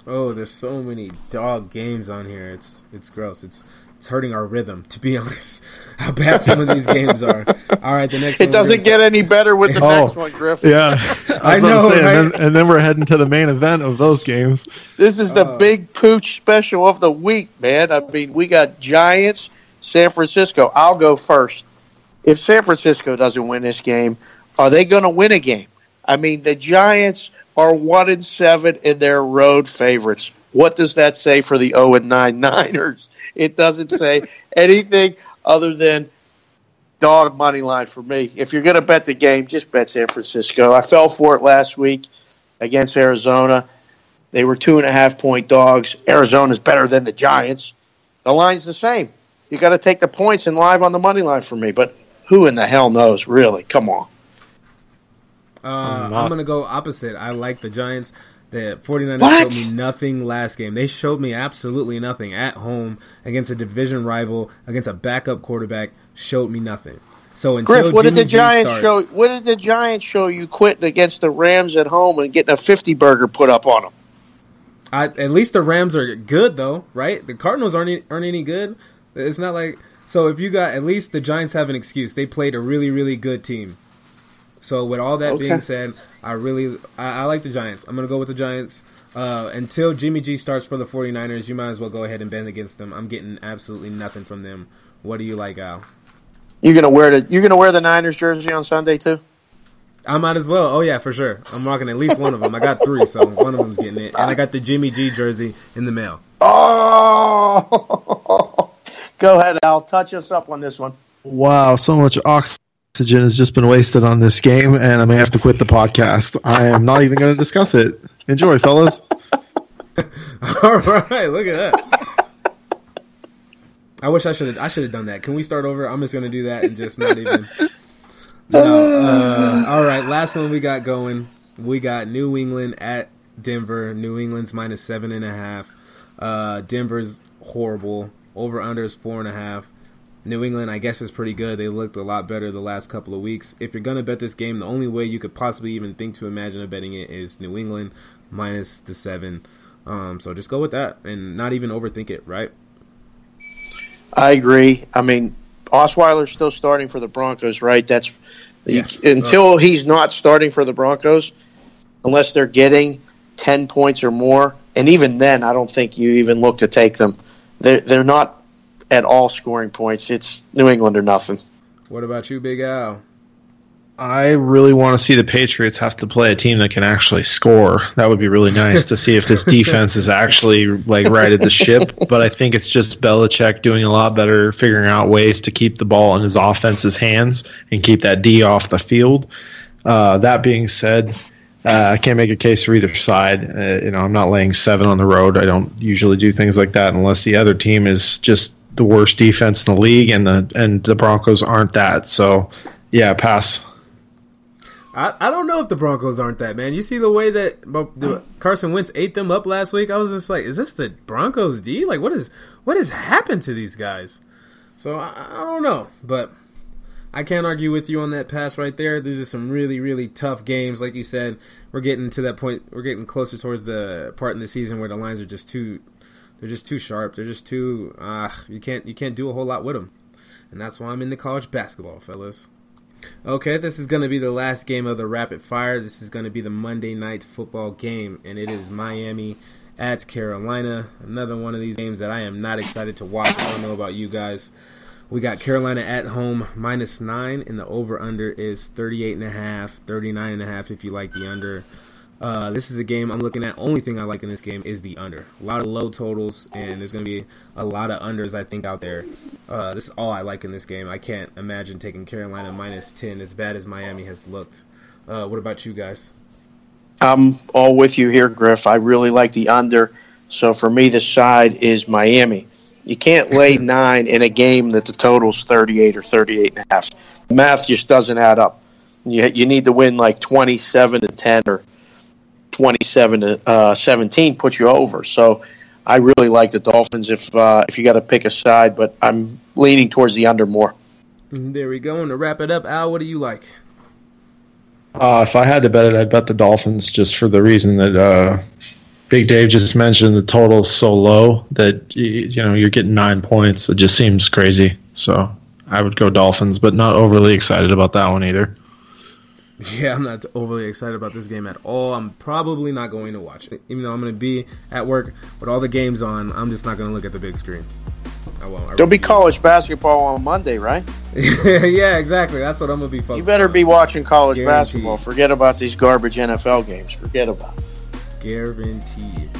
[SPEAKER 1] Oh, there's so many dog games on here. It's it's gross. It's it's hurting our rhythm, to be honest. How bad some of these games are. All right, the next.
[SPEAKER 2] It
[SPEAKER 1] one
[SPEAKER 2] doesn't get any better with the
[SPEAKER 3] Oh.
[SPEAKER 2] next one, Griff.
[SPEAKER 3] Yeah,
[SPEAKER 1] I know,
[SPEAKER 3] and,
[SPEAKER 1] right?
[SPEAKER 3] then, and then we're heading to the main event of those games.
[SPEAKER 2] This is the
[SPEAKER 1] Uh.
[SPEAKER 2] big pooch special of the week, man. I mean, we got Giants, San Francisco. I'll go first. If San Francisco doesn't win this game, are they going to win a game? I mean, the Giants are one and seven and they're road favorites. What does that say for the zero and nine Niners? It doesn't say anything other than dog money line for me. If you're going to bet the game, just bet San Francisco. I fell for it last week against Arizona. They were two and a half point dogs. Arizona's better than the Giants. The line's the same. You got to take the points and live on the money line for me. But who in the hell knows? Really? Come on.
[SPEAKER 1] Uh,
[SPEAKER 3] I'm
[SPEAKER 1] I'm, going to go opposite. I like the Giants. The 49ers
[SPEAKER 2] What?
[SPEAKER 1] showed me nothing last game. They showed me absolutely nothing at home against a division rival, against a backup quarterback. Showed me nothing. So until
[SPEAKER 2] Griff, what did the Giants
[SPEAKER 1] starts-
[SPEAKER 2] show? What did the Giants show you quitting against the Rams at home and getting a fifty burger put up on them?
[SPEAKER 1] I, at least the Rams are good though, right? The Cardinals aren't aren't any good. It's not like so. If you got at least the Giants have an excuse. They played a really really good team. So with all that
[SPEAKER 2] Okay.
[SPEAKER 1] being said, I really I, I like the Giants. I'm gonna go with the Giants. Uh, until Jimmy G starts for the 49ers, you might as well go ahead and bend against them. I'm getting absolutely nothing from them. What do you like, Al?
[SPEAKER 2] You're gonna wear the you're gonna wear the Niners jersey on Sunday too.
[SPEAKER 1] I might as well. Oh yeah, for sure. I'm rocking at least one of them. I got three, so one of them's getting it, and I got the Jimmy G jersey in the mail.
[SPEAKER 2] Oh, go ahead, Al. Touch us up on this one.
[SPEAKER 3] Wow, so much oxygen has just been wasted on this game, and I may have to quit the podcast. I am not even going to discuss it. Enjoy, fellas.
[SPEAKER 1] All right, look at that. I wish I should have. I should have done that. Can we start over? I'm just gonna do that and just not even. No. Uh, all right, last one we got going. We got New England at Denver. New England's minus seven and a half. Uh, Denver's horrible. Over under is four and a half. New England, I guess, is pretty good. They looked a lot better the last couple of weeks. If you're gonna bet this game, the only way you could possibly even think to imagine of betting it is New England minus the seven. Um, so just go with that and not even overthink it, right?
[SPEAKER 2] I agree. I mean, Osweiler's still starting for the Broncos, right? That's
[SPEAKER 1] Yes.
[SPEAKER 2] until he's not starting for the Broncos, unless they're getting ten points or more, and even then, I don't think you even look to take them. They're they're not at all scoring points. It's New England or nothing.
[SPEAKER 1] What about you, Big Al?
[SPEAKER 3] I really want to see the Patriots have to play a team that can actually score. That would be really nice to see if this defense is actually like righted the ship. But I think it's just Belichick doing a lot better, figuring out ways to keep the ball in his offense's hands and keep that D off the field. Uh, that being said, uh, I can't make a case for either side. Uh, you know, I'm not laying seven on the road. I don't usually do things like that unless the other team is just the worst defense in the league, and the and the Broncos aren't that. So, yeah, pass.
[SPEAKER 1] I, I don't know if the Broncos aren't that man. You see the way that the, Carson Wentz ate them up last week. I was just like, is this the Broncos D? Like, what is what has happened to these guys? So I, I don't know, but I can't argue with you on that pass right there. These are some really really tough games, like you said. We're getting to that point. We're getting closer towards the part in the season where the lines are just too they're just too sharp. They're just too ah. You can't you can't do a whole lot with them, and that's why I'm into college basketball, fellas. Okay, this is going to be the last game of the rapid fire. This is going to be the Monday night football game, and it is Miami at Carolina. Another one of these games that I am not excited to watch. I don't know about you guys. We got Carolina at home minus nine, and the over under is 38 and a half, 39 and a half if you like the under. Uh, this is a game I'm looking at. Only thing I like in this game is the under. A lot of low totals, and there's going to be a lot of unders, I think, out there. Uh, this is all I like in this game. I can't imagine taking Carolina minus 10 as bad as Miami has looked. Uh, what about you guys?
[SPEAKER 2] I'm all with you here, Griff. I really like the under. So for me, the side is Miami. You can't lay nine in a game that the total's 38 or 38 and a half. Math just doesn't add up. You, you need to win like 27 to 10 or 27 to uh, 17 puts you over. So I really like the Dolphins if uh, if you got to pick a side, but I'm leaning towards the under more.
[SPEAKER 1] Mm-hmm, there we go. And to wrap it up, Al, what do you like?
[SPEAKER 3] Uh, if I had to bet it, I'd bet the Dolphins just for the reason that uh, Big Dave just mentioned the total's so low that you know you're getting nine points. It just seems crazy. So I would go Dolphins, but not overly excited about that one either.
[SPEAKER 1] Yeah, I'm not overly excited about this game at all. I'm probably not going to watch it. Even though I'm going to be at work with all the games on, I'm just not going to look at the big screen.
[SPEAKER 2] I won't. There'll be college basketball on Monday, right?
[SPEAKER 1] yeah, exactly. That's what I'm going to be focused
[SPEAKER 2] You better
[SPEAKER 1] on.
[SPEAKER 2] be watching college Guaranteed. basketball. Forget about these garbage NFL games. Forget about it.
[SPEAKER 1] Guaranteed.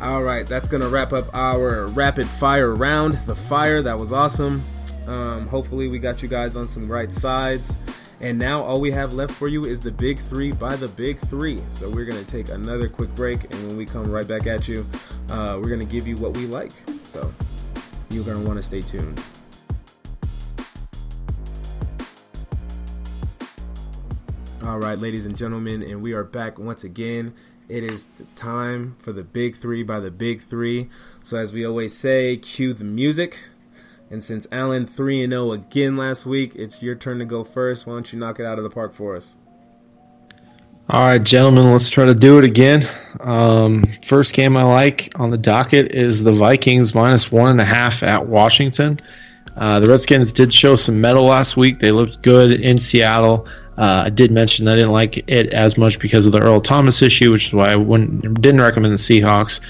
[SPEAKER 1] All right, that's going to wrap up our rapid fire round. The fire, that was awesome. Um, hopefully, we got you guys on some right sides. And now all we have left for you is the big three by the big three. So we're going to take another quick break. And when we come right back at you, uh, we're going to give you what we like. So you're going to want to stay tuned. All right, ladies and gentlemen, and we are back once again. It is time for the big three by the big three. So, as we always say, cue the music. And since Alan 3 and 0 again last week, it's your turn to go first. Why don't you knock it out of the park for us?
[SPEAKER 3] All right, gentlemen, let's try to do it again. Um, first game I like on the docket is the Vikings minus one and a half at Washington. Uh, the Redskins did show some mettle last week. They looked good in Seattle. Uh, I did mention I didn't like it as much because of the Earl Thomas issue, which is why I wouldn't, didn't recommend the Seahawks.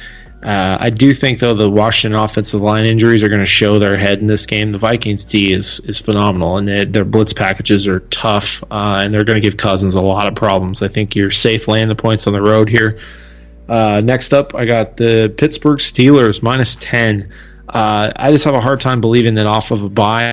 [SPEAKER 3] Uh, I do think though the Washington offensive line injuries are going to show their head in this game. The Vikings D is is phenomenal, and they, their blitz packages are tough, uh, and they're going to give Cousins a lot of problems. I think you're safe laying the points on the road here. Uh, next up, I got the Pittsburgh Steelers minus ten. Uh, I just have a hard time believing that off of a bye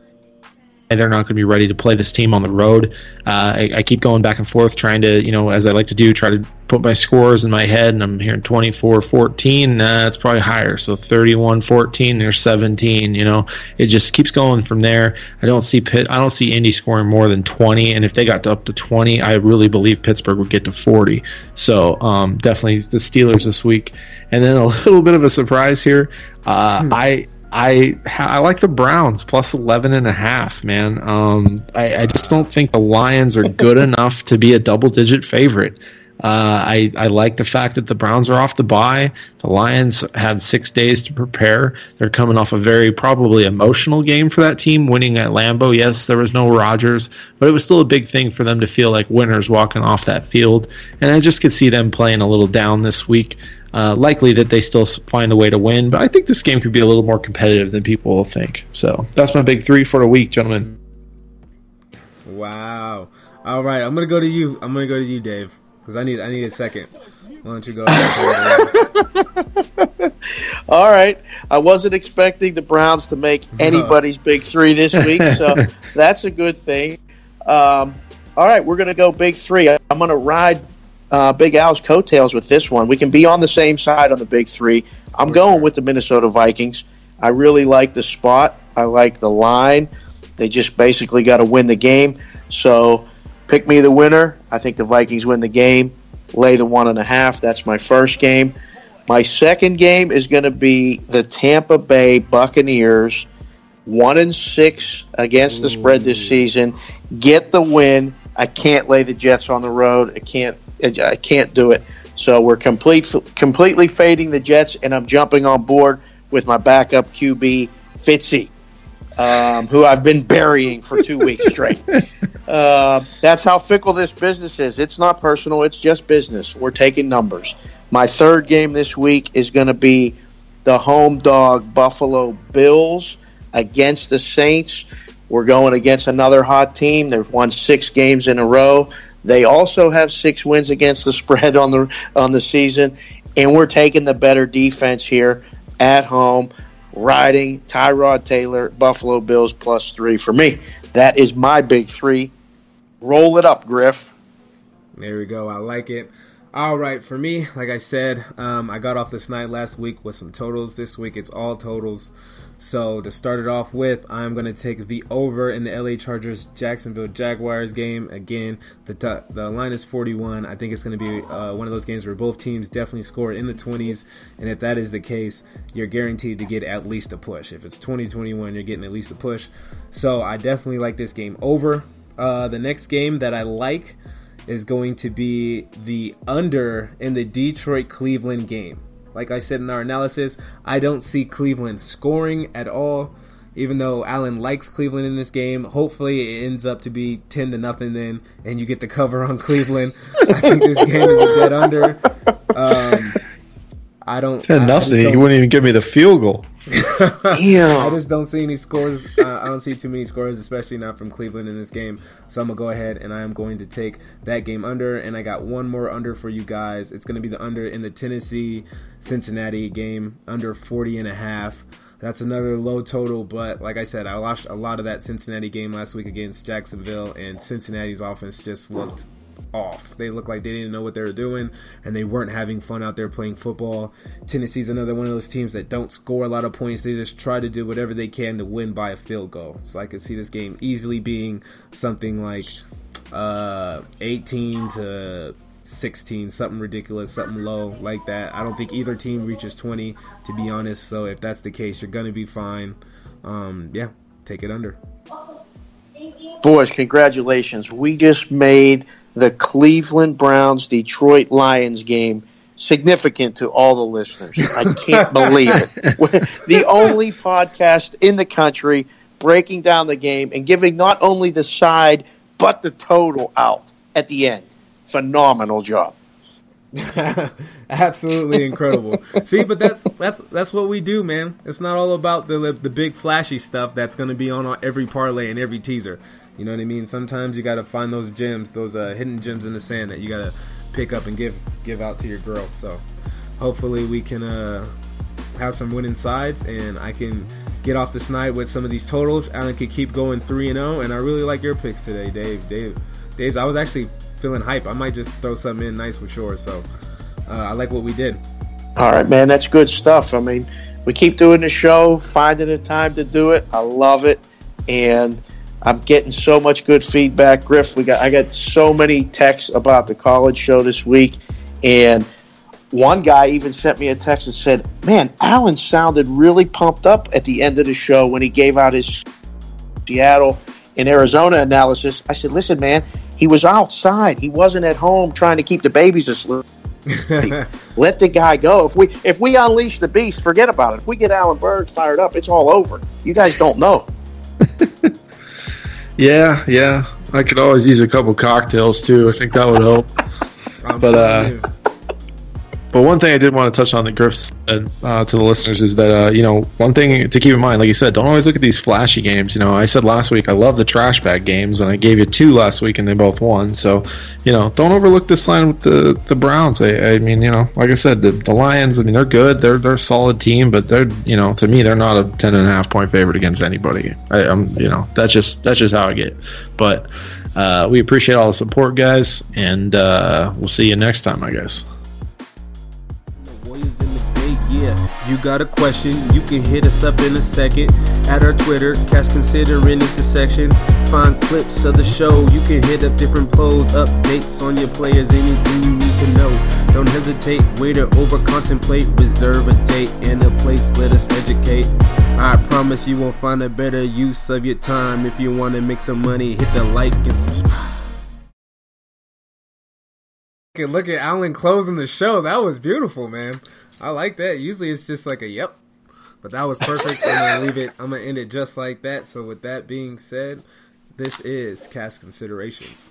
[SPEAKER 3] they're not going to be ready to play this team on the road. Uh, I, I, keep going back and forth, trying to, you know, as I like to do, try to put my scores in my head, and I'm hearing 24 14. Uh, it's probably higher. So 31 14, there's 17. You know, it just keeps going from there. I don't see Pitt, I don't see Indy scoring more than 20. And if they got up to 20, I really believe Pittsburgh would get to 40. So um, definitely the Steelers this week. And then a little bit of a surprise here. Uh, hmm. I I I like the Browns plus 11 and a half, man. Um, I, I just don't think the Lions are good enough to be a double digit favorite. Uh, I, I like the fact that the Browns are off the bye. The Lions had six days to prepare. They're coming off a very probably emotional game for that team, winning at Lambeau. Yes, there was no Rodgers, but it was still a big thing for them to feel like winners walking off that field. And I just could see them playing a little down this week. Uh, likely that they still find a way to win, but I think this game could be a little more competitive than people will think. So that's my big three for the week, gentlemen.
[SPEAKER 1] Wow. All right, I'm gonna go to you. I'm gonna go to you, Dave, because I need I need a second. Why don't you go?
[SPEAKER 2] All right. I wasn't expecting the Browns to make anybody's big three this week, so that's a good thing. Um, All right, we're going to go big three. I'm going to ride uh, Big Al's coattails with this one. We can be on the same side on the big three. I'm going with the Minnesota Vikings. I really like the spot. I like the line. They just basically got to win the game. So pick me the winner. I think the Vikings win the game. Lay the one and a half. That's my first game. My second game is going to be the Tampa Bay Buccaneers, one and six against the spread this season. Get the win. I can't lay the Jets on the road. I can't. I can't do it. So we're complete, completely fading the Jets, and I'm jumping on board with my backup QB Fitzy, um, who I've been burying for two weeks straight. Uh, that's how fickle this business is. It's not personal, it's just business. We're taking numbers. My third game this week is going to be the home dog Buffalo Bills against the Saints. We're going against another hot team. They've won six games in a row. They also have six wins against the spread on the on the season, and we're taking the better defense here at home, riding Tyrod Taylor, Buffalo Bills plus three for me. That is my big three. Roll it up, Griff.
[SPEAKER 1] There we go. I like it. All right, for me, like I said, um, I got off this night last week with some totals. This week, it's all totals. So to start it off with, I'm going to take the over in the LA Chargers Jacksonville Jaguars game. Again, the the line is 41. I think it's going to be uh, one of those games where both teams definitely score in the 20s, and if that is the case, you're guaranteed to get at least a push. If it's 2021, you're getting at least a push. So I definitely like this game over. Uh, the next game that I like is going to be the under in the Detroit Cleveland game. Like I said in our analysis, I don't see Cleveland scoring at all. Even though Alan likes Cleveland in this game, hopefully it ends up to be ten to nothing then, and you get the cover on Cleveland. I think this game is a dead under. Um, I don't.
[SPEAKER 3] Ten
[SPEAKER 1] I- I
[SPEAKER 3] nothing. He
[SPEAKER 1] don't-
[SPEAKER 3] wouldn't even give me the field goal.
[SPEAKER 1] I just don't see any scores. Uh, I don't see too many scores, especially not from Cleveland in this game. So I'm gonna go ahead and I am going to take that game under. And I got one more under for you guys. It's gonna be the under in the Tennessee Cincinnati game, under 40 and a half. That's another low total, but like I said, I watched a lot of that Cincinnati game last week against Jacksonville, and Cincinnati's offense just looked off. They looked like they didn't know what they were doing and they weren't having fun out there playing football. Tennessee's another one of those teams that don't score a lot of points. They just try to do whatever they can to win by a field goal. So I could see this game easily being something like uh, 18 to 16, something ridiculous, something low like that. I don't think either team reaches 20, to be honest. So if that's the case, you're going to be fine. Um, yeah, take it under.
[SPEAKER 2] Boys, congratulations. We just made the Cleveland Browns Detroit Lions game significant to all the listeners. I can't believe it. We're the only podcast in the country breaking down the game and giving not only the side but the total out at the end. Phenomenal job.
[SPEAKER 1] Absolutely incredible. See, but that's that's that's what we do, man. It's not all about the the big flashy stuff that's going to be on every parlay and every teaser. You know what I mean? Sometimes you got to find those gems, those uh, hidden gems in the sand that you got to pick up and give give out to your girl. So, hopefully, we can uh, have some winning sides, and I can get off this night with some of these totals. Alan could keep going three and zero, and I really like your picks today, Dave. Dave, Dave. I was actually feeling hype. I might just throw something in nice with Shore. So, uh, I like what we did.
[SPEAKER 2] All right, man, that's good stuff. I mean, we keep doing the show, finding the time to do it. I love it, and I'm getting so much good feedback. Griff, we got I got so many texts about the college show this week, and one guy even sent me a text and said, "Man, Alan sounded really pumped up at the end of the show when he gave out his Seattle and Arizona analysis." I said, "Listen, man, he was outside. He wasn't at home trying to keep the babies asleep." Let the guy go. If we if we unleash the beast, forget about it. If we get Alan Berg fired up, it's all over. You guys don't know.
[SPEAKER 3] Yeah, yeah. I could always use a couple cocktails too. I think that would help. But, uh. But one thing I did want to touch on that Griff said uh, to the listeners is that uh, you know one thing to keep in mind, like you said, don't always look at these flashy games. You know, I said last week I love the trash bag games, and I gave you two last week, and they both won. So, you know, don't overlook this line with the the Browns. I, I mean, you know, like I said, the, the Lions. I mean, they're good. They're they're a solid team, but they're you know to me they're not a ten and a half point favorite against anybody. I, I'm you know that's just that's just how I get. But Uh, we appreciate all the support, guys, and uh, we'll see you next time, I guess.
[SPEAKER 1] Yeah. You got a question, you can hit us up in a second. At our Twitter, Cash Considering is the section. Find clips of the show, you can hit up different polls, updates on your players, anything you need to know. Don't hesitate, wait or over contemplate. Reserve a date and a place, let us educate. I promise you won't find a better use of your time. If you want to make some money, hit the like and subscribe.
[SPEAKER 5] Look at Alan closing the show. That was beautiful, man. I like that. Usually it's just like a yep. But that was perfect. I'm gonna leave it I'm gonna end it just like that. So with that being said, this is Cash Considerations.